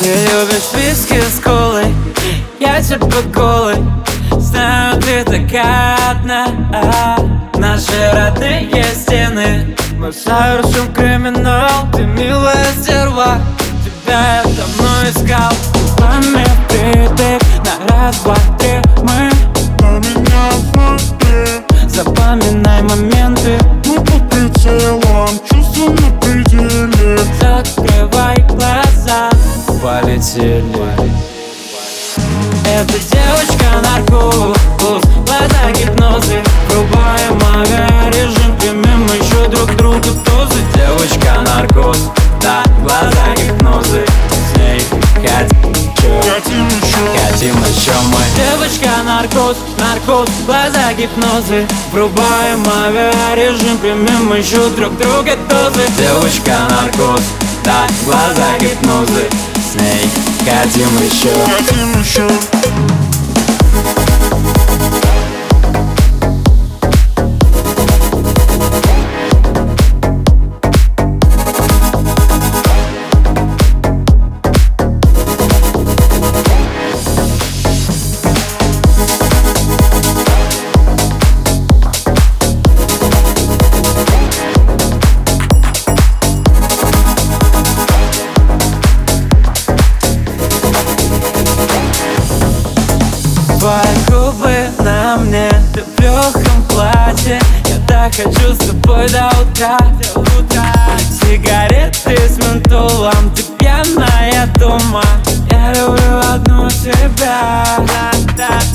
Ты любишь виски с колой? Я типа голый. Знаю, ты такая одна. Наши родные стены. Мы совершим криминал. Ты милая стерва. Тебя я давно искал. Губами впритык На раз, два, три Мы На меня смотри. Запоминай моменты. Мы под прицелом Чувства на пределе. Закрывай глаза Полетели. Эта девочка наркоз Глаза гипнозы. Врубаем авиарежим Примем еще друг другу дозы. Девочка наркоз Да, глаза гипнозы. С ней хотим еще Хотим еще. Хотим еще мы. Девочка наркоз, наркоз, глаза гипнозы. Врубаем авиарежим, примем еще друг друга дозы. Девочка наркоз, да, глаза гипнозы. С ней хотим еще. Хотим еще Твои губы на мне, ты в легком платье. Я так хочу с тобой до утра, до утра. Сигареты с ментолом, ты пьяная дома. Я люблю одну тебя.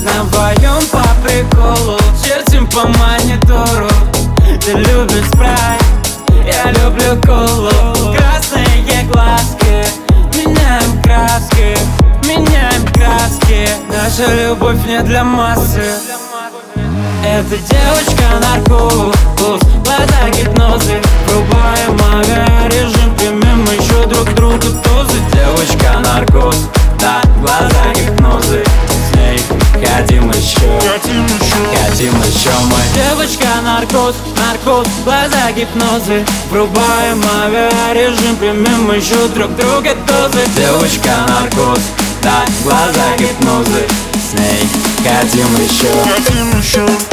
На вдвоем по приколу, чертим по монитору. Ты любишь спрайт, я люблю колу Наша любовь не для массы. Эта девочка наркоз Глаза гипнозы Врубаем авиарежим Примем еще друг другу дозы Девочка наркоз Да, глаза гипнозы С ней хотим еще. Хотим еще. Хотим еще мы. Девочка наркоз, наркоз, глаза гипнозы Врубаем авиарежим, примем еще друг друга дозы Девочка наркоз, да, глаза гипнозы С ней хотим еще Хотим еще